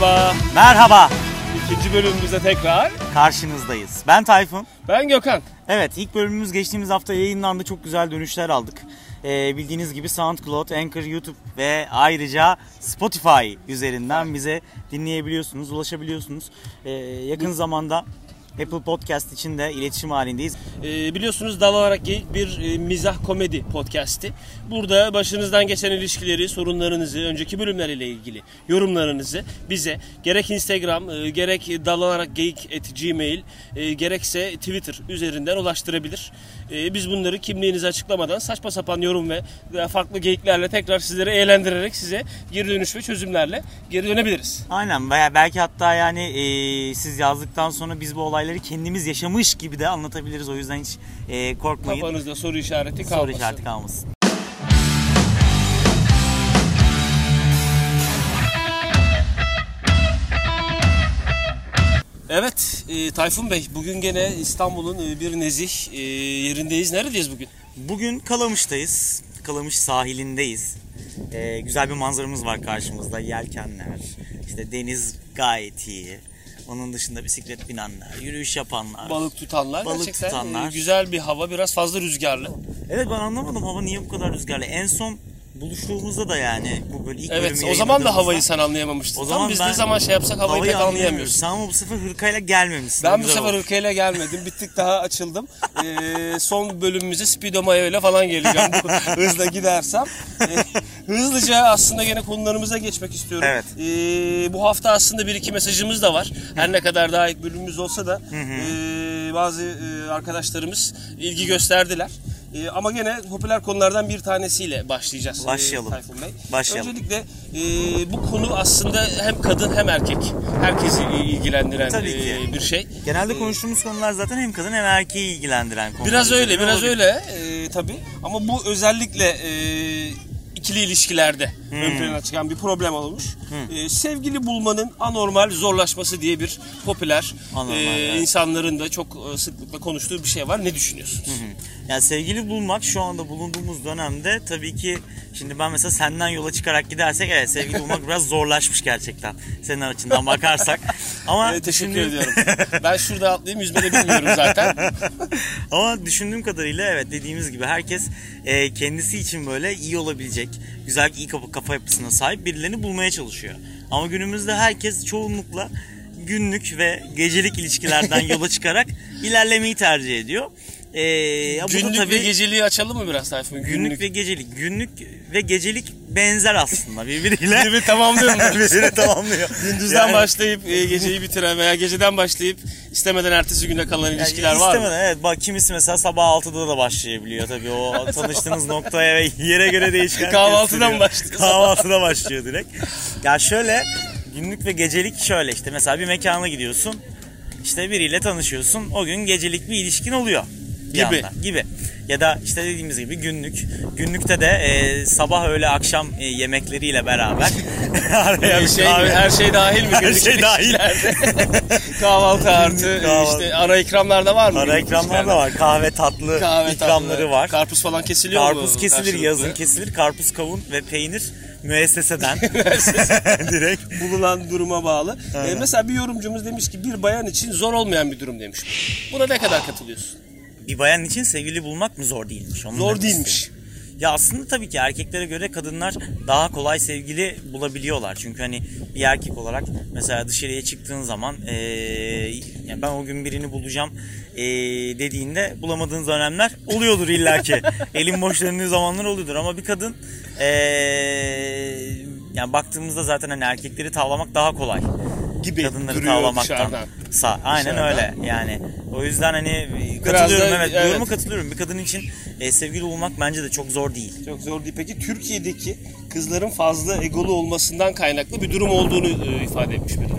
Merhaba. Merhaba, İkinci bölümümüzde tekrar. karşınızdayız. Ben Tayfun. Ben Gökhan. Evet, ilk bölümümüz geçtiğimiz hafta yayınlandı. Çok güzel dönüşler aldık. Ee, bildiğiniz gibi SoundCloud, Anchor, YouTube ve ayrıca Spotify üzerinden bize dinleyebiliyorsunuz, ulaşabiliyorsunuz. Ee, yakın zamanda Apple Podcast için de iletişim halindeyiz. Ee, biliyorsunuz Dal olarak Geyik bir e, mizah komedi podcast'i. Burada başınızdan geçen ilişkileri, sorunlarınızı, önceki bölümlerle ilgili yorumlarınızı bize gerek Instagram, e, gerek Dal olarak Geyik at Gmail, e, gerekse Twitter üzerinden ulaştırabilir. E, biz bunları kimliğinizi açıklamadan saçma sapan yorum ve e, farklı geyiklerle tekrar sizleri eğlendirerek size geri dönüş ve çözümlerle geri dönebiliriz. Aynen veya belki hatta yani e, siz yazdıktan sonra biz bu olayları kendimiz yaşamış gibi de anlatabiliriz. O yüzden hiç e, korkmayın. Kafanızda soru işareti Soru kalmasın. işareti kalmasın. Evet e, Tayfun Bey bugün gene İstanbul'un e, bir nezih e, yerindeyiz. Neredeyiz bugün? Bugün Kalamış'tayız. Kalamış sahilindeyiz. Ee, güzel bir manzaramız var karşımızda. Yelkenler, işte deniz gayet iyi. Onun dışında bisiklet binenler, yürüyüş yapanlar. Balık tutanlar. Balık Gerçekten e, tutanlar. güzel bir hava biraz fazla rüzgarlı. Evet ben anlamadım hava niye bu kadar rüzgarlı. En son buluştuğumuzda da yani bu böyle ilk Evet o zaman da havayı sen anlayamamıştın. O Tam zaman biz ben ne zaman şey yapsak havayı, pek anlayamıyoruz. Sen ama bu sefer hırkayla gelmemişsin. Ben bu sefer olmuş. ülkeyle gelmedim. Bir tık daha açıldım. Ee, son bölümümüze Speedo Mayo ile falan geleceğim bu hızla gidersem. Ee, hızlıca aslında gene konularımıza geçmek istiyorum. Evet. Ee, bu hafta aslında bir iki mesajımız da var. Her ne kadar daha ilk bölümümüz olsa da ee, bazı ee, arkadaşlarımız ilgi gösterdiler. Ee, ama gene popüler konulardan bir tanesiyle başlayacağız. ee, Başlayalım. Tayfun Bey. Başlayalım. Öncelikle ee, bu konu aslında hem kadın hem erkek herkesi ilgilendiren Tabii ki. ee, bir şey. Genelde konuştuğumuz konular zaten hem kadın hem erkeği ilgilendiren konular. Biraz öyle, biraz öyle e, tabii. Ama bu özellikle e, ikili ilişkilerde ön plana çıkan bir problem olmuş. E, sevgili bulmanın anormal zorlaşması diye bir popüler Anormal, e, evet. insanların da çok e, sıklıkla konuştuğu bir şey var. Ne düşünüyorsunuz? Yani sevgili bulmak şu anda bulunduğumuz dönemde tabii ki şimdi ben mesela senden yola çıkarak gidersek evet sevgili bulmak biraz zorlaşmış gerçekten. Senin açından bakarsak. Ama E, teşekkür düşündüğüm- ediyorum. ben şurada atlayayım yüzme de bilmiyorum zaten. Ama düşündüğüm kadarıyla evet dediğimiz gibi herkes e, kendisi için böyle iyi olabilecek, güzel iyi kafa, kafa yapısına sahip birilerini bulmaya çalışıyor. Ama günümüzde herkes çoğunlukla günlük ve gecelik ilişkilerden yola çıkarak ilerlemeyi tercih ediyor. E, da Günlük tabii- ve geceliği açalım mı biraz Tayfun? Günlük ve gecelik. Günlük ve gecelik benzer aslında birbiriyle. Birbirini tamamlıyor mu? Birbirini tamamlıyor. Gündüzden Yani- başlayıp e, geceyi bitiren veya geceden başlayıp istemeden ertesi güne kalan yani ilişkiler var mı? istemeden, Evet bak kimisi mesela sabah 6'da da başlayabiliyor tabii o tanıştığınız noktaya ve yere göre değişken. Kahvaltıdan başlıyor. Kahvaltıda başlıyor direkt. Ya şöyle günlük ve gecelik şöyle işte mesela bir mekana gidiyorsun. işte biriyle tanışıyorsun. O gün gecelik bir ilişkin oluyor. Bir Gibi. anda, gibi. Ya da işte dediğimiz gibi günlük. Günlükte de e, sabah öğle akşam e, yemekleriyle beraber araya Her bir şey, kahve- her şey dahil mi? Her şey dahil. Kahvaltı artı Kahvaltı. işte ara ikramlar da var mı? Ara günlük ikramlar da ilişkilerde? var. Kahve tatlı Kahve ikramları tatlı. var. Karpuz falan kesiliyor mu? Karpuz kesilir, karşılıklı? yazın kesilir. Karpuz, kavun ve peynir müesseseden direkt. Bulunan duruma bağlı. Ee, mesela bir yorumcumuz demiş ki bir bayan için zor olmayan bir durum demiş. Buna ne kadar katılıyorsun? Bir bayan için sevgili bulmak mı zor değilmiş? Onu Zor değilmiş. Ya aslında tabii ki erkeklere göre kadınlar daha kolay sevgili bulabiliyorlar. Çünkü hani bir erkek olarak mesela dışarıya çıktığın zaman eee, yani ben o gün birini bulacağım eee, dediğinde bulamadığın dönemler oluyordur illaki. Elin boş döndüğü zamanlar oluyordur ama bir kadın eee, yani baktığımızda zaten hani erkekleri tavlamak daha kolay. Gibi Kadınları tavlamaktan. dışarıdan. Sa aynen Dışarıdan. öyle yani. O yüzden hani Biraz katılıyorum da- evet, evet. yoruma katılıyorum. Bir kadın için e, sevgili olmak bence de çok zor değil. Çok zor değil. Peki Türkiye'deki kızların fazla egolu olmasından kaynaklı bir durum olduğunu e, ifade etmiş biri.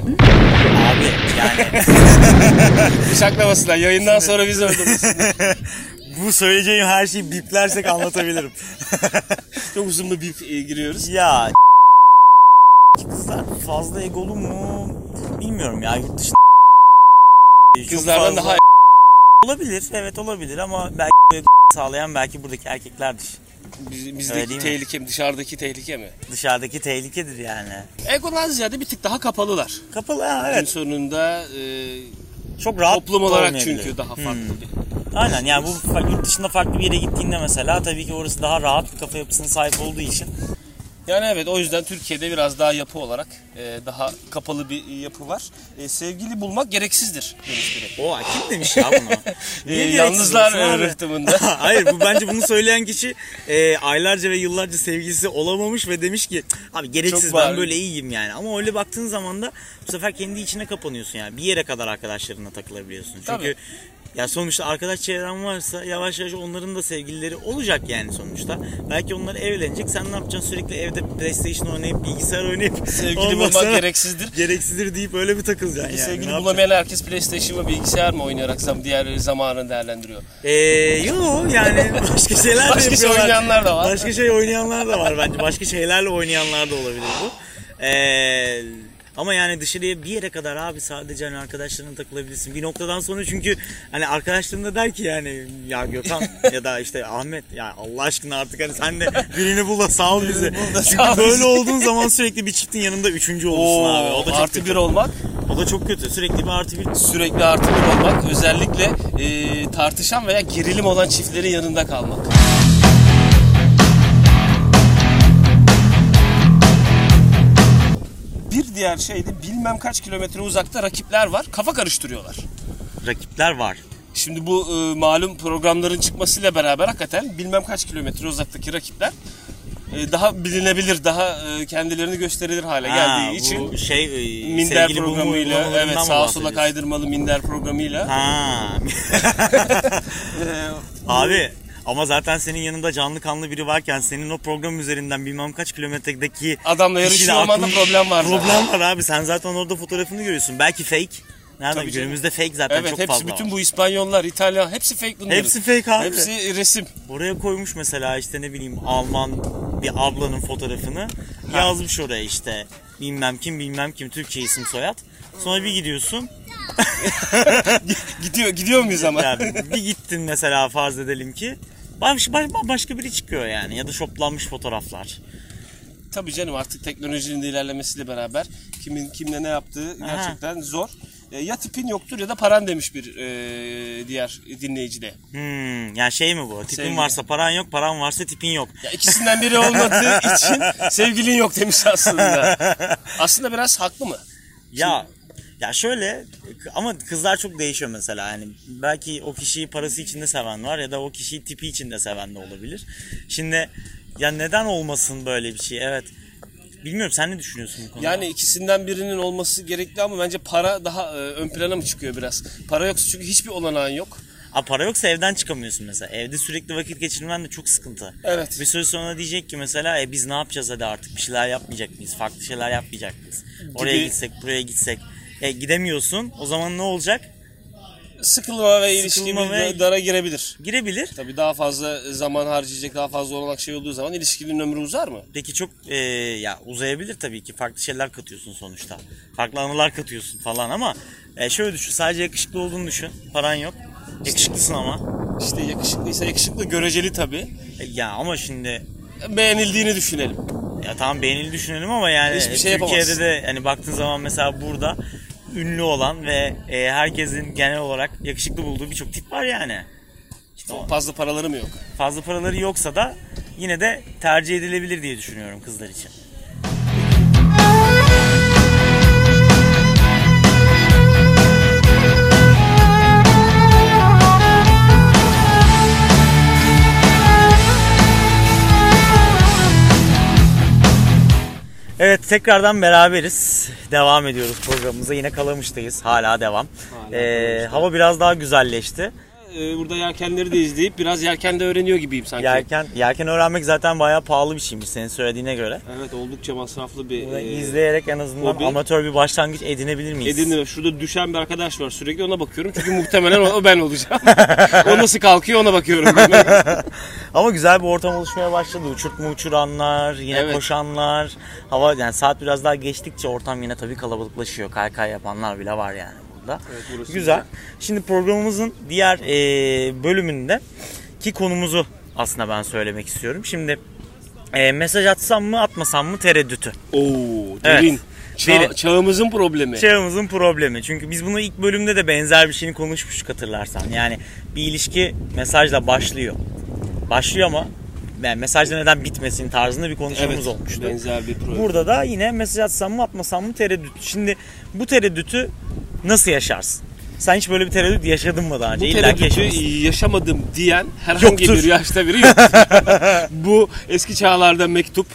Abi yani Bıçaklamasınlar. Yayından sonra biz öldürmesinler. bu söyleyeceğim her şeyi biplersek anlatabilirim. Çok uzun bir bip e, giriyoruz. ya kızlar fazla egolu mu bilmiyorum ya yurt dışında Kızlardan daha olabilir evet olabilir ama belki sağlayan belki buradaki erkeklerdir. Biz- bizdeki tehlike mi? Dışarıdaki tehlike mi? Dışarıdaki tehlikedir yani. Ego'dan ziyade bir tık daha kapalılar. Kapalı ha Gün evet. sonunda e, Çok rahat toplum olarak çünkü daha farklı Hmm. bir. Aynen yani bu yurt dışında farklı bir yere gittiğinde mesela tabii ki orası daha rahat bir kafa yapısına sahip olduğu için. Yani evet o yüzden Türkiye'de biraz daha yapı olarak e, daha kapalı bir yapı var. E, sevgili bulmak gereksizdir demiş biri. O kim demiş ya bunu? E, yalnızlar rıhtımında. Hayır bu bence bunu söyleyen kişi e, aylarca ve yıllarca sevgilisi olamamış ve demiş ki abi gereksiz Çok ben böyle iyiyim yani. Ama öyle baktığın zaman da bu sefer kendi içine kapanıyorsun yani. Bir yere kadar arkadaşlarına takılabiliyorsun. Çünkü Tabii. Ya sonuçta arkadaş çevren varsa yavaş yavaş onların da sevgilileri olacak yani sonuçta. Belki onlar evlenecek. Sen ne yapacaksın? Sürekli evde PlayStation oynayıp bilgisayar oynayıp Sevgili bulmak gereksizdir. Gereksizdir deyip öyle bir takılacaksın Peki yani. Sevgili bulamayan herkes PlayStation ve bilgisayar mı oynayarak zam diğer zamanını değerlendiriyor? Ee, yo yani başka şeyler de Başka şey yapıyorlar. oynayanlar da var. Başka şey oynayanlar da var bence. Başka şeylerle oynayanlar da olabilir bu. Ee, ama yani dışarıya bir yere kadar abi sadece hani arkadaşlarına takılabilirsin. Bir noktadan sonra çünkü hani arkadaşların da der ki yani ya Gökhan ya da işte Ahmet ya Allah aşkına artık hani sen de birini bul da sağ ol da Çünkü böyle olduğun zaman sürekli bir çiftin yanında üçüncü olursun Oo, abi. O da çok artı kötü. bir olmak, O da çok kötü. Sürekli bir artı bir sürekli artı bir olmak, özellikle e, tartışan veya gerilim olan çiftlerin yanında kalmak. Bir diğer şey de bilmem kaç kilometre uzakta rakipler var. Kafa karıştırıyorlar. rakipler var. Şimdi bu e, malum programların çıkmasıyla beraber hakikaten bilmem kaç kilometre uzaktaki rakipler e, daha bilinebilir, daha e, kendilerini gösterilir hale Ha, geldiği bu için şey e, minder programıyla, uygulamalarından evet sağa sola kaydırmalı minder programıyla Ha. Abi ama zaten senin yanında canlı kanlı biri varken senin o program üzerinden bilmem kaç kilometredeki adamla yarışıyor olmanda problem var. Problem var abi. Sen zaten orada fotoğrafını görüyorsun. Belki fake. Nereden Tabii günümüzde fake zaten Evet çok hepsi fazla bütün var. bu İspanyollar, İtalyan hepsi fake bunların. Hepsi fake abi. Hepsi resim. Oraya koymuş mesela işte ne bileyim Alman bir ablanın fotoğrafını. Yazmış oraya işte bilmem kim bilmem kim Türkçe isim soyad. Sonra bir gidiyorsun. gidiyor gidiyor muyuz ama? Yani bir gittin mesela farz edelim ki. Baş, baş, başka biri çıkıyor yani ya da şoplanmış fotoğraflar. Tabii canım artık teknolojinin de ilerlemesiyle beraber kimin kimle ne yaptığı Aha. gerçekten zor. E, ya tipin yoktur ya da paran demiş bir e, diğer dinleyici de. Hmm, yani şey mi bu? Tipin Sevgili. varsa paran yok, paran varsa tipin yok. Ya ikisinden biri olmadığı için sevgilin yok demiş aslında. Aslında biraz haklı mı? Ya ya şöyle ama kızlar çok değişiyor mesela yani belki o kişiyi parası için de seven var ya da o kişiyi tipi için de seven de olabilir. Şimdi ya neden olmasın böyle bir şey? Evet. Bilmiyorum sen ne düşünüyorsun bu konuda? Yani ikisinden birinin olması gerekli ama bence para daha e, ön plana mı çıkıyor biraz? Para yoksa çünkü hiçbir olanağın yok. A, para yoksa evden çıkamıyorsun mesela. Evde sürekli vakit geçirmen de çok sıkıntı. Evet. Bir süre sonra diyecek ki mesela e, biz ne yapacağız hadi artık bir şeyler yapmayacak mıyız? Farklı şeyler yapmayacak mıyız? Oraya Gibi. gitsek buraya gitsek. E, gidemiyorsun o zaman ne olacak? Sıkılma ve Sıkılma bir ve- dara girebilir. Girebilir. Tabii daha fazla zaman harcayacak, daha fazla olanak şey olduğu zaman ilişkinin ömrü uzar mı? Peki çok e, ya uzayabilir tabii ki farklı şeyler katıyorsun sonuçta. Farklı anılar katıyorsun falan ama e, şöyle düşün sadece yakışıklı olduğunu düşün. Paran yok. Yakışıklısın ama. İşte yakışıklıysa yakışıklı göreceli tabii. E, ya ama şimdi Beğenildiğini düşünelim. ya tamam beğenili düşünelim ama yani Hiçbir şey Türkiye'de yapamazsın. de hani baktığın zaman mesela burada ünlü olan ve e, herkesin genel olarak yakışıklı bulduğu birçok tip var yani. İşte o- Fazla paraları mı yok? fazla paraları yoksa da yine de tercih edilebilir diye düşünüyorum kızlar için. Evet tekrardan beraberiz. Devam ediyoruz programımıza. Yine Kalamış'tayız. Hala devam. Hala Ee, hava biraz daha güzelleşti. Ee, burada yelkenleri de izleyip biraz yelken de öğreniyor gibiyim sanki. Yelken, yelken öğrenmek zaten bayağı pahalı bir şeymiş senin söylediğine göre. Evet oldukça masraflı bir Bunu e, izleyerek en azından hobi. amatör bir başlangıç edinebilir miyiz? Edindim. Şurada düşen bir arkadaş var. Sürekli ona bakıyorum. Çünkü muhtemelen o, o ben olacağım. o nasıl kalkıyor ona bakıyorum. Ama güzel bir ortam oluşmaya başladı. Uçurtma uçuranlar, yine Evet. koşanlar. Hava yani saat biraz daha geçtikçe ortam yine tabii kalabalıklaşıyor. Kaykay yapanlar bile var yani burada. Evet, burası güzel. Şimdi programımızın diğer e, bölümünde ki konumuzu aslında ben söylemek istiyorum. Şimdi e, mesaj atsam mı atmasam mı tereddütü. Oo derin. Ça- Derin. çağımızın problemi. Çağımızın problemi. Çünkü biz bunu ilk bölümde de benzer bir şeyini konuşmuştuk hatırlarsan. Yani bir ilişki mesajla başlıyor. Başlıyor ama yani mesajla neden bitmesin tarzında bir konuşmamız evet, olmuştu. benzer bir problem. Burada da yine mesaj atsam mı atmasam mı tereddüt. Şimdi bu tereddütü nasıl yaşarsın? Sen hiç böyle bir tereddüt yaşadın mı daha önce? Bu İlla ki tereddütü yaşamışsın. yaşamadım diyen herhangi Yoktur. bir yaşta biri yok. Bu eski çağlarda mektup.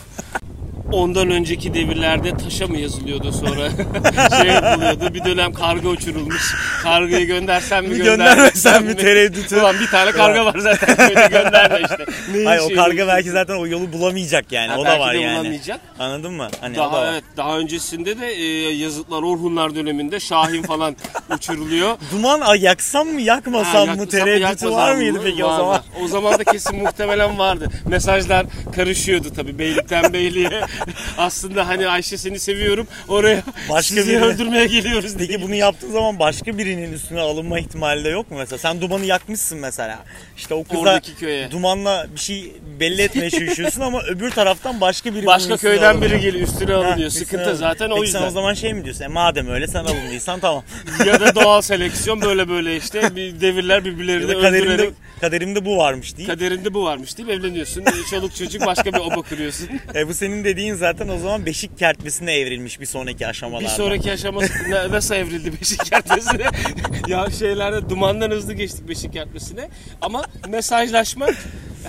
Ondan önceki devirlerde taşa mı yazılıyordu sonra şey yapılıyordu. Bir dönem karga uçurulmuş. Kargayı göndersem mi göndermesen mi? tereddütü? Ulan bir tane karga var zaten. Böyle gönderme işte. Hayır o karga belki zaten o yolu bulamayacak yani. Ha, o da var de yani. bulamayacak. Anladın mı? Hani o da Daha var. evet daha öncesinde de e, yazıtlar Orhunlar döneminde Şahin falan uçuruluyor. Duman yaksam mı yakmasam Ha, mı tereddütü var mı? mıydı peki o zaman? O zaman da kesin muhtemelen vardı. Mesajlar karışıyordu tabii beylikten beyliğe. Aslında hani Ayşe seni seviyorum. Oraya Başka sizi biri- öldürmeye geliyoruz. Peki bunu yaptığın zaman başka birinin üstüne alınma ihtimali de yok mu mesela? Sen dumanı yakmışsın mesela. İşte o kıza Oradaki köye. dumanla bir şey belli etmeye çalışıyorsun ama öbür taraftan başka biri Başka üstüne köyden alınıyor. biri geliyor üstüne alınıyor. üstüne Sıkıntı alınıyor. zaten o yüzden. sen o zaman şey mi diyorsun? E madem öyle sen alındıysan tamam. ya da doğal seleksiyon böyle böyle işte bir devirler birbirlerini Ya öldürerek kaderimde bu varmış değil. kaderinde bu varmış deyip evleniyorsun. Çoluk çocuk başka bir oba kuruyorsun. E bu senin dediğin zaten o zaman beşik kertmesine evrilmiş bir sonraki aşamalarda. Bir sonraki aşaması na- nasıl evrildi Beşik kertmesine? ya şeylerde dumandan hızlı geçtik Beşik kertmesine. Ama mesajlaşma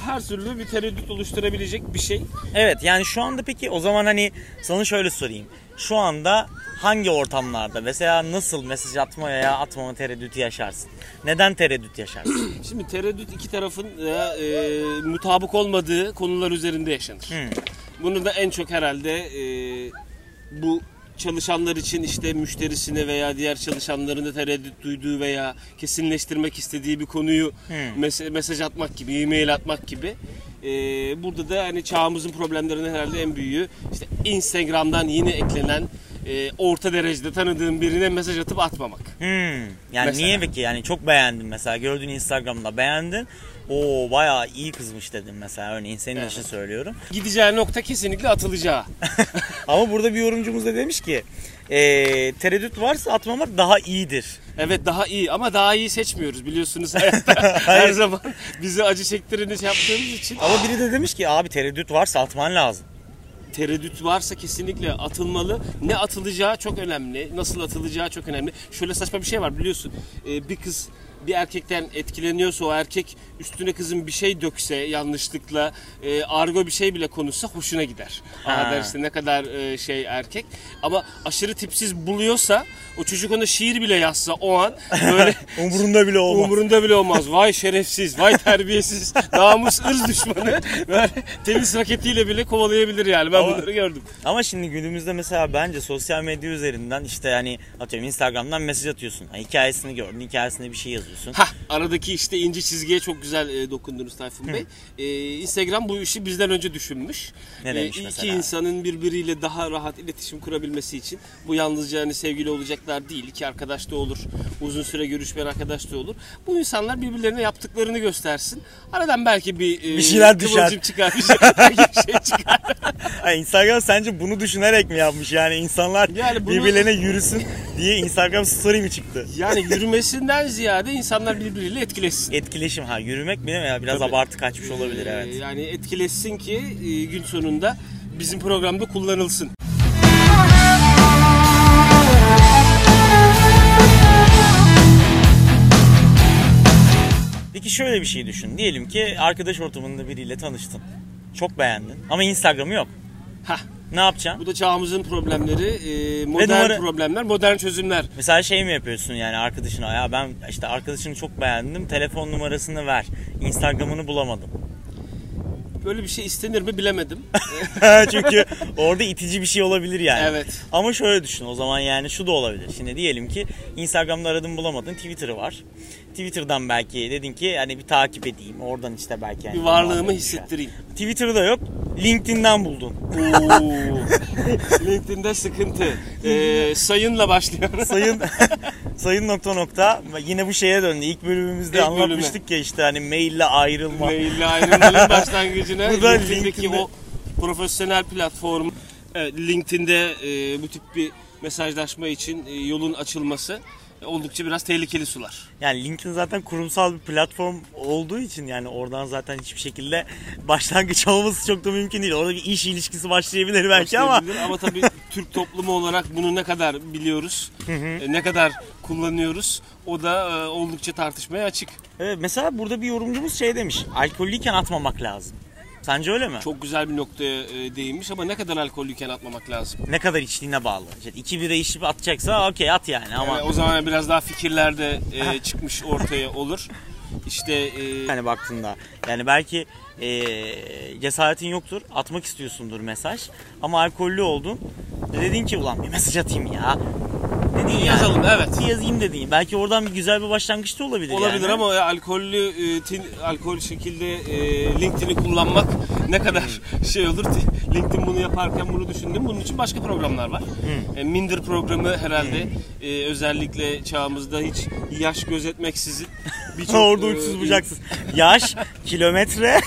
her türlü bir tereddüt oluşturabilecek bir şey. Evet yani şu anda peki o zaman hani sana şöyle sorayım. Şu anda hangi ortamlarda mesela nasıl mesaj atma veya atmama tereddütü yaşarsın? Neden tereddüt yaşarsın? Şimdi tereddüt iki tarafın da, e, mutabık olmadığı konular üzerinde yaşanır. Hmm. Bunu da en çok herhalde e, bu çalışanlar için işte müşterisine veya diğer çalışanlarına tereddüt duyduğu veya kesinleştirmek istediği bir konuyu Hmm. mes- mesaj atmak gibi, e-mail atmak gibi. E, burada da hani çağımızın problemlerinin herhalde en büyüğü işte Instagram'dan yeni eklenen e, orta derecede tanıdığın birine mesaj atıp atmamak. Hmm. Yani Mesela. niye peki? Yani çok beğendin mesela gördüğün Instagram'da beğendin. Oo bayağı iyi kızmış dedim mesela örneğin senin Evet. için söylüyorum. Gideceği nokta kesinlikle atılacağı. Ama burada bir yorumcumuz da demiş ki eee, tereddüt varsa atmamak daha iyidir. Evet daha iyi ama daha iyi seçmiyoruz biliyorsunuz hayatta. Her zaman bizi acı çektiriniz yaptığımız için. Ama biri de demiş ki abi tereddüt varsa atman lazım. Tereddüt varsa kesinlikle atılmalı. Ne atılacağı çok önemli. Nasıl atılacağı çok önemli. Şöyle saçma bir şey var biliyorsun. Ee, bir kız bir erkekten etkileniyorsa o erkek üstüne kızın bir şey dökse yanlışlıkla e, argo bir şey bile konuşsa hoşuna gider. Ha. Aa der işte ne kadar e, şey erkek. Ama aşırı tipsiz buluyorsa o çocuk ona şiir bile yazsa o an böyle Umurunda bile olmaz. Umurunda bile olmaz. Vay şerefsiz, vay terbiyesiz, namus ırz düşmanı. Böyle tenis raketiyle bile kovalayabilir yani. Ben Ama- bunları gördüm. Ama şimdi günümüzde mesela bence sosyal medya üzerinden işte yani atıyorum Instagram'dan mesaj atıyorsun. Ha, hikayesini gördün, hikayesinde bir şey yazıyorsun. Hah, aradaki işte ince çizgiye çok güzel e, dokundunuz Tayfun Bey. E, Instagram bu işi bizden önce düşünmüş. Ne demiş iki mesela? insanın birbiriyle daha rahat iletişim kurabilmesi için bu yalnızca hani sevgili olacaklar değil. iki arkadaş da olur. Uzun süre görüşmeyen arkadaş da olur. Bu insanlar birbirlerine yaptıklarını göstersin. Aradan belki bir, e, Bir şeyler düşer. çıkar. Bir şey, bir şey çıkar. Instagram sence bunu düşünerek mi yapmış? Yani insanlar Yani bunu- birbirlerine yürüsün diye Instagram story mi çıktı? Yani yürümesinden ziyade insanlar birbiriyle etkileşsin. Etkileşim ha yürümek mi ya biraz Tabii. abartı kaçmış olabilir Ee, evet. Yani etkileşsin ki e, gün sonunda bizim programda kullanılsın. Peki şöyle bir şey düşün. Diyelim ki arkadaş ortamında biriyle tanıştın. Çok beğendin ama Instagram'ı yok. Hah, Ne yapacaksın? bu da çağımızın problemleri, e, modern numara- problemler, modern çözümler. Mesela şey mi yapıyorsun yani arkadaşına ya ben işte arkadaşını çok beğendim telefon numarasını ver Instagram'ını bulamadım. Böyle bir şey istenir mi bilemedim. Çünkü orada itici bir şey olabilir yani. Evet. Ama şöyle düşün o zaman yani şu da olabilir. Şimdi diyelim ki Instagram'da aradın bulamadın Twitter'ı var. Twitter'dan belki dedin ki hani bir takip edeyim. Oradan işte belki yani Bir varlığımı hissettireyim. Twitter'ı da yok. LinkedIn'den buldun. Oo. LinkedIn'de sıkıntı. Ee, sayınla başlıyor. Sayın sayın nokta nokta yine bu şeye döndü. İlk bölümümüzde İlk anlatmıştık ya işte hani maille ayrılma. Maille ayrılmanın başlangıcına Bu da LinkedIn'deki LinkedIn'de- o profesyonel platform evet, LinkedIn'de e, bu tip bir mesajlaşma için e, yolun açılması e, oldukça biraz tehlikeli sular. Yani LinkedIn zaten kurumsal bir platform olduğu için yani oradan zaten hiçbir şekilde başlangıç olması çok da mümkün değil. Orada bir iş ilişkisi başlayabilir belki ama Başlayabilir ama tabii Türk toplumu olarak bunu ne kadar biliyoruz, e, ne kadar kullanıyoruz o da e, oldukça tartışmaya açık. Evet, mesela burada bir yorumcumuz şey demiş. Alkollüyken atmamak lazım. Sence öyle mi? Çok güzel bir noktaya e, değinmiş ama ne kadar alkollüyken atmamak lazım. Ne kadar içtiğine bağlı. İşte iki bira içip atacaksa okey at yani ama Yani o zaman biraz daha fikirler de e, çıkmış ortaya olur. İşte e, yani baktığında yani belki e, cesaretin yoktur atmak istiyorsundur mesaj ama alkollü oldun dedin ki ulan bir mesaj atayım ya dedin yani. yazalım evet. yazayım dedin belki oradan bir güzel bir başlangıç da olabilir Olabilir yani. ama ya alkollü e, tin, alkol şekilde e, LinkedIn'i kullanmak ne kadar şey olur. LinkedIn bunu yaparken bunu düşündüm. Bunun için başka programlar var. E, Minder programı herhalde e, özellikle çağımızda hiç yaş gözetmeksizin birçok Orada e, uçsuz bucaksız. Yaş, kilometre,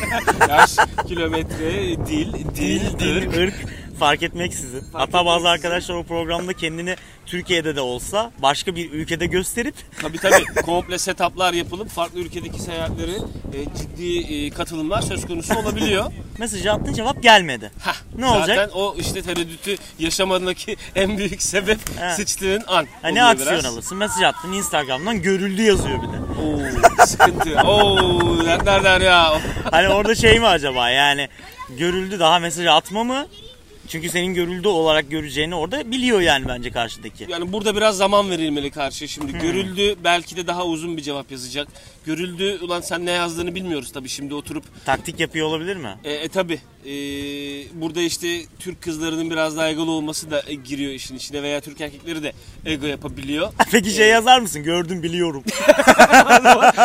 yaş, kilometre, dil, dil, dil, dil, ırk. ırk fark etmeksizin. Hatta bazı arkadaşlar o programda kendini Türkiye'de de olsa başka bir ülkede gösterip Tabii tabii komple setuplar yapılıp farklı ülkedeki seyahatleri e, ciddi e, katılımlar söz konusu olabiliyor. mesajı attın cevap gelmedi. Hah, Ne zaten olacak? o işte tereddütü yaşamadaki en büyük sebep He. sıçtığın an. Ha, ne aksiyon biraz. alırsın? Mesaj attın Instagram'dan görüldü yazıyor bir de. Oo, sıkıntı. Oo, derler der ya. Hani orada şey mi acaba yani görüldü daha mesaj atma mı? Çünkü senin görüldü olarak göreceğini orada biliyor yani bence karşıdaki. Yani burada biraz zaman verilmeli karşı. Şimdi Hmm. görüldü belki de daha uzun bir cevap yazacak. Görüldü ulan sen ne yazdığını bilmiyoruz tabii şimdi oturup. Taktik yapıyor olabilir mi? E, e tabi burada işte Türk kızlarının biraz daha egolu olması da e, giriyor işin içine veya Türk erkekleri de ego yapabiliyor. Peki şey yazar mısın? Gördüm biliyorum.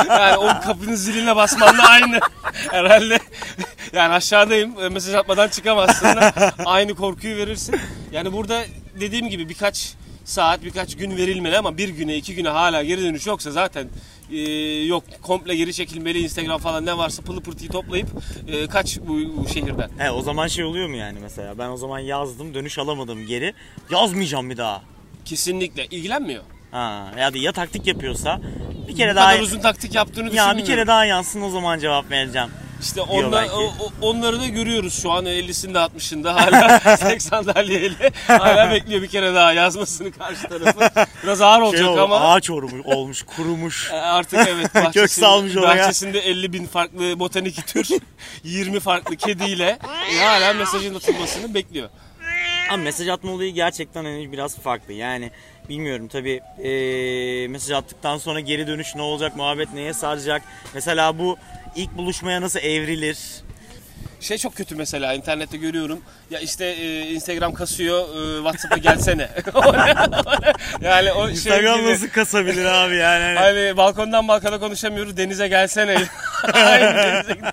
yani o kapının ziline basmanla aynı. Herhalde yani aşağıdayım e, mesaj atmadan çıkamazsın. da aynı korkuyu verirsin. Yani burada dediğim gibi birkaç saat birkaç gün verilmeli ama bir güne iki güne hala geri dönüş yoksa zaten e, yok komple geri çekilmeli Instagram falan ne varsa pılı pırtıyı toplayıp e, kaç bu, bu şehirden. He, o zaman şey oluyor mu yani mesela? Ben o zaman yazdım dönüş alamadım geri. Yazmayacağım bir daha. Kesinlikle ilgilenmiyor. Ha, ya da ya taktik yapıyorsa bir kere Bu daha kadar uzun taktik yaptığını ya bir kere daha yansın o zaman cevap vereceğim. İşte belki. o- o- onları da görüyoruz şu an 50'sinde 60'ında hala tek sandalyeyle hala bekliyor bir kere daha yazmasını karşı tarafı. Biraz ağır olacak Şey oldu, ama ağaç olmuş, olmuş, kurumuş. e, artık evet bahçesinde, Kök salmış oraya. bahçesinde 50 bin farklı botanik tür 20 farklı kediyle e, hala mesajın atılmasını bekliyor. Ama mesaj atma olayı gerçekten hani biraz farklı. Yani bilmiyorum tabi mesaj attıktan sonra geri dönüş ne olacak, muhabbet neye saracak. Mesela bu ilk buluşmaya nasıl evrilir? Şey çok kötü mesela internette görüyorum. Ya işte e, Instagram kasıyor, e, WhatsApp'a gelsene. Yani o şey Instagram gibi. nasıl kasabilir abi yani? Hani- Hani balkondan balkona konuşamıyoruz. Denize gelsene. Aynı denize.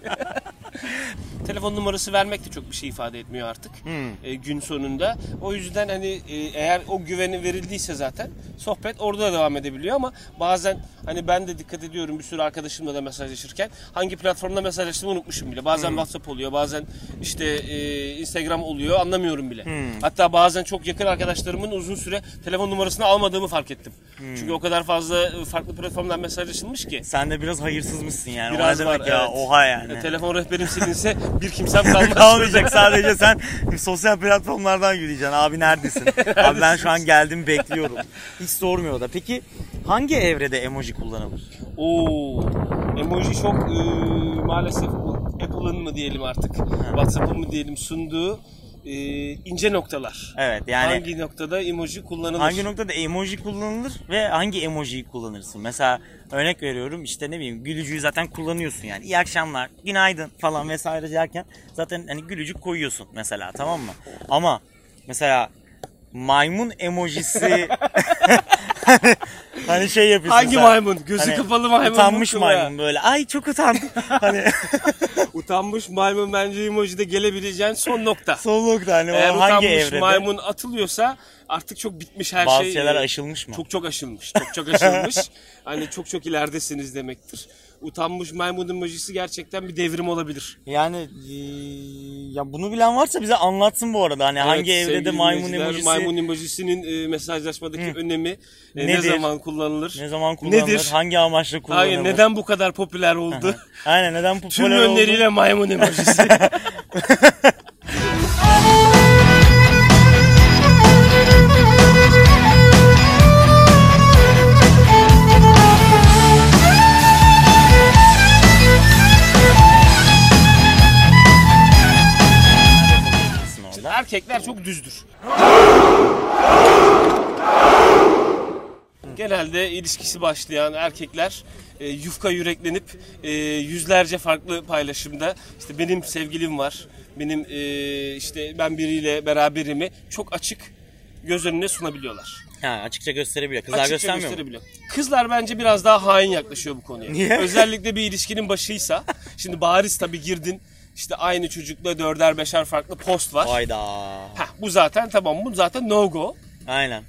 Telefon numarası vermek de çok bir şey ifade etmiyor artık e, gün sonunda. O yüzden hani e, eğer o güveni verildiyse zaten sohbet orada da devam edebiliyor ama bazen hani ben de dikkat ediyorum bir sürü arkadaşımla da mesajlaşırken hangi platformda mesajlaştığımı unutmuşum bile. Bazen WhatsApp oluyor, bazen işte e, Instagram oluyor anlamıyorum bile. Hatta bazen çok yakın arkadaşlarımın uzun süre telefon numarasını almadığımı fark ettim. Çünkü o kadar fazla e, farklı platformdan mesajlaşılmış ki. Sen de biraz hayırsızmışsın yani. Biraz o ne demek var, ya? evet. Oha yani. Ya, telefon rehberim silinse bir kimsem kalmaz. Kalmayacak sadece sen sosyal platformlardan yürüyeceksin. Abi neredesin? Abi ben şu an geldim bekliyorum. Hiç sormuyor da. Peki hangi evrede emoji kullanılır? Oo, emoji çok e, maalesef bu Apple'ın mı diyelim artık, WhatsApp'ın mı diyelim sunduğu e, ince noktalar. Evet yani Hangi noktada emoji kullanılır? hangi noktada emoji kullanılır ve hangi emojiyi kullanırsın? Mesela örnek veriyorum işte ne bileyim gülücüğü zaten kullanıyorsun yani. İyi akşamlar, günaydın falan vesaire derken zaten hani gülücük koyuyorsun mesela tamam mı? Ama mesela maymun emojisi Hani şey yapıyorsun Hangi sen. maymun? Gözü Hani kapalı maymun. Utanmış maymun böyle. Ay çok utandım. hani Utanmış maymun bence emojide gelebileceğin son nokta. son nokta hani Eğer o hangi utanmış evrede? maymun atılıyorsa artık çok bitmiş her Bazı şey. şeyler e, aşılmış mı? Çok çok aşılmış. Çok çok aşılmış. hani çok çok ileridesiniz demektir. Utanmış maymun emojisi gerçekten bir devrim olabilir. Yani eee, ya bunu bilen varsa bize anlatsın bu arada. Hani hangi Evet, evrede sevgili maymun emojisi Maymun emojisinin e, mesajlaşmadaki önemi e, ne zaman kullanılır? ne zaman kullanılır? Nedir? Hangi amaçla kullanılır? Hayır neden bu kadar popüler oldu? Aynen neden Tüm popüler oldu? yönleriyle maymun emojisi. Erkekler çok düzdür. Genelde ilişkisi başlayan erkekler e, yufka yüreklenip e, yüzlerce farklı paylaşımda işte benim sevgilim var, benim e, işte ben biriyle beraberimi çok açık göz önüne sunabiliyorlar. Ha, açıkça gösterebiliyor. Kızlar Açıkça göstermiyor mu? gösterebiliyor. Kızlar bence biraz daha hain yaklaşıyor bu konuya. Niye? Özellikle bir ilişkinin başıysa, şimdi bariz tabii girdin, işte aynı çocukla dörder beşer farklı post var. Hayda. Heh, bu zaten tamam bu zaten no go. Aynen.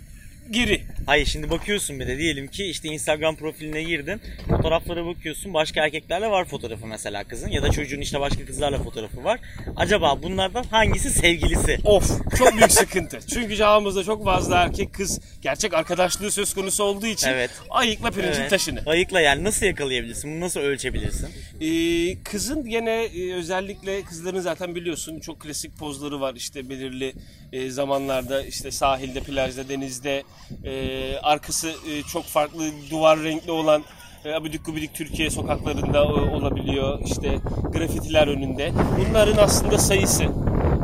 Giri. Hayır şimdi bakıyorsun bir de diyelim ki işte Instagram profiline girdin. Fotoğraflara bakıyorsun. Başka erkeklerle var fotoğrafı mesela kızın. Ya da çocuğun işte başka kızlarla fotoğrafı var. Acaba bunlardan hangisi sevgilisi? Of çok büyük sıkıntı. Çünkü çağımızda çok fazla erkek kız gerçek arkadaşlığı söz konusu olduğu için Evet. ayıkla pirincin Evet. taşını. Ayıkla yani nasıl yakalayabilirsin? Bunu nasıl ölçebilirsin? Ee, kızın gene e, özellikle kızların zaten biliyorsun çok klasik pozları var işte belirli e, zamanlarda işte sahilde, plajda, denizde e, arkası e, çok farklı duvar renkli olan e, abidik gubidik Türkiye sokaklarında e, olabiliyor işte grafitiler önünde. Bunların aslında sayısı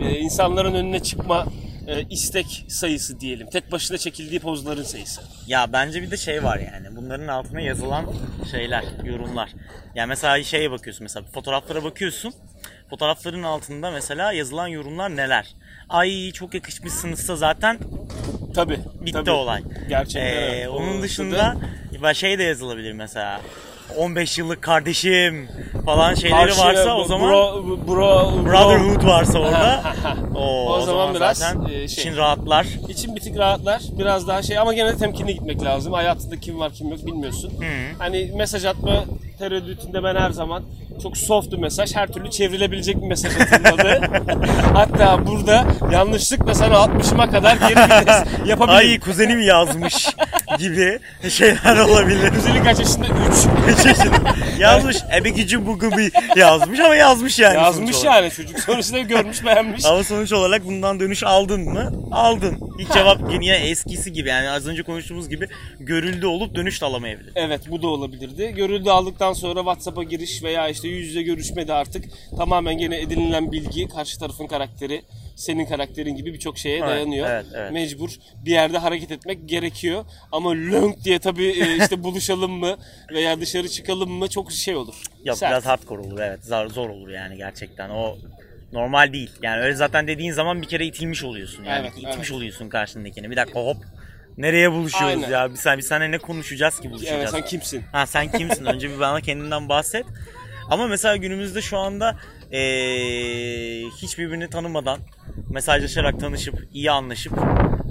e, insanların önüne çıkma e, istek sayısı diyelim. Tek başına çekildiği pozların sayısı. Ya bence bir de şey var yani. Bunların altına yazılan şeyler, yorumlar. Yani mesela şeye bakıyorsun mesela fotoğraflara bakıyorsun. Fotoğrafların altında mesela yazılan yorumlar neler? Ay çok yakışmışsınızsa zaten Tabii. bitti tabii. olay. Gerçekten. Ee, evet. onun O dışında ya şey de yazılabilir mesela. 15 yıllık kardeşim falan şeyleri Karşı- varsa o zaman bro, bro, brotherhood varsa orada O, o, zaman biraz, zaten e, şey. için rahatlar. İçin bitik rahatlar. Biraz daha şey ama gene de temkinli gitmek lazım. Hayatında kim var kim yok bilmiyorsun. Hani mesaj atma tereddütünde ben her zaman çok soft bir mesaj, her türlü çevrilebilecek bir mesaj atılmalı. Hatta burada yanlışlıkla sana 60'ıma kadar geri vites yapabilirim. Ay kuzenim yazmış gibi şeyler olabilir. Güzeli kaç yaşında? 3. yazmış. Ebekicim bu gibi yazmış ama yazmış yani. Yazmış yani çocuk. Sonrasında görmüş beğenmiş. Ama sonuç olarak bundan dönüş aldın mı? Aldın. İlk cevap yine eskisi gibi yani az önce konuştuğumuz gibi görüldü olup dönüş de alamayabilir. Evet bu da olabilirdi. Görüldü aldıktan sonra WhatsApp'a giriş veya işte yüz yüze görüşmede artık tamamen gene edinilen bilgi, karşı tarafın karakteri, senin karakterin gibi birçok şeye Evet, dayanıyor. evet, evet. Mecbur bir yerde hareket etmek gerekiyor. Ama lönk diye tabii e, işte buluşalım mı veya dışarı çıkalım mı çok şey olur. Yok Sert. biraz hardcore olur evet. Zor, zor olur yani gerçekten. O normal değil. Yani öyle zaten dediğin zaman bir kere itilmiş oluyorsun. Yani Evet, itmiş evet. oluyorsun karşındakini. Bir dakika hop. Nereye buluşuyoruz Aynen. ya? Biz, biz seninle ne konuşacağız ki buluşacağız? Evet sen kimsin? Ha sen kimsin? Önce bir bana kendinden bahset. Ama mesela günümüzde şu anda eee hiç birbirini tanımadan mesajlaşarak tanışıp iyi anlaşıp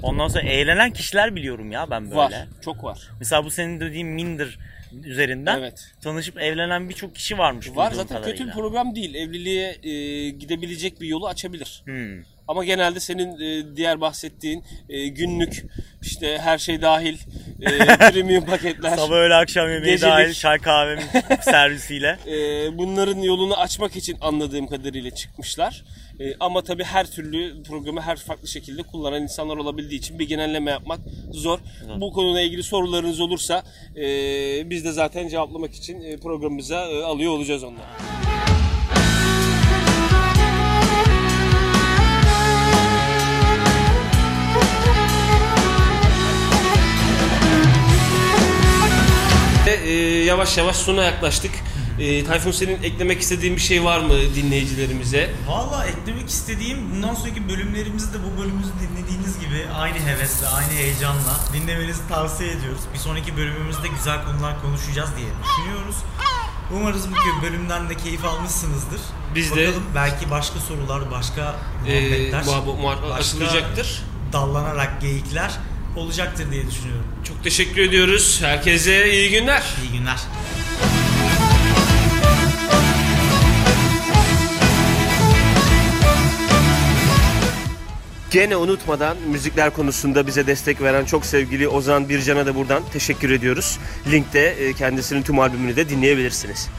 ondan sonra eğlenen kişiler biliyorum ya ben böyle. Var. Çok var. Mesela bu senin dediğin Minder üzerinden Evet. tanışıp evlenen birçok kişi varmış. Var zaten kötü bir kadarıyla. program değil. Evliliğe e, gidebilecek bir yolu açabilir. Hmm. Ama genelde senin e, diğer bahsettiğin e, günlük işte her şey dahil e, premium paketler Sabah öğle akşam yemeği Gecelik. dahil çay kahve servisiyle. e, bunların yolunu açmak için anladığım kadarıyla çıkmışlar. E, ama tabii her türlü programı her farklı şekilde kullanan insanlar olabildiği için bir genelleme yapmak zor. Bu konuyla ilgili sorularınız olursa e, biz de zaten cevaplamak için e, programımıza e, alıyor olacağız onları. Yavaş yavaş sona yaklaştık. E, Tayfun senin eklemek istediğin bir şey var mı dinleyicilerimize? Valla eklemek istediğim bundan sonraki bölümlerimizi de bu bölümümüzü dinlediğiniz gibi aynı hevesle, aynı heyecanla dinlemenizi tavsiye ediyoruz. Bir sonraki bölümümüzde güzel konular konuşacağız diye düşünüyoruz. Umarız bu bölümden de keyif almışsınızdır. Biz de- Bakalım belki başka sorular, başka E, muhabbetler, bu, bu, muhabbet başka açılacaktır. dallanarak geyikler olacaktır diye düşünüyorum. Çok teşekkür ediyoruz. Herkese iyi günler. İyi günler. Gene unutmadan müzikler konusunda bize destek veren çok sevgili Ozan Bircan'a da buradan teşekkür ediyoruz. Linkte e, kendisinin tüm albümünü de dinleyebilirsiniz.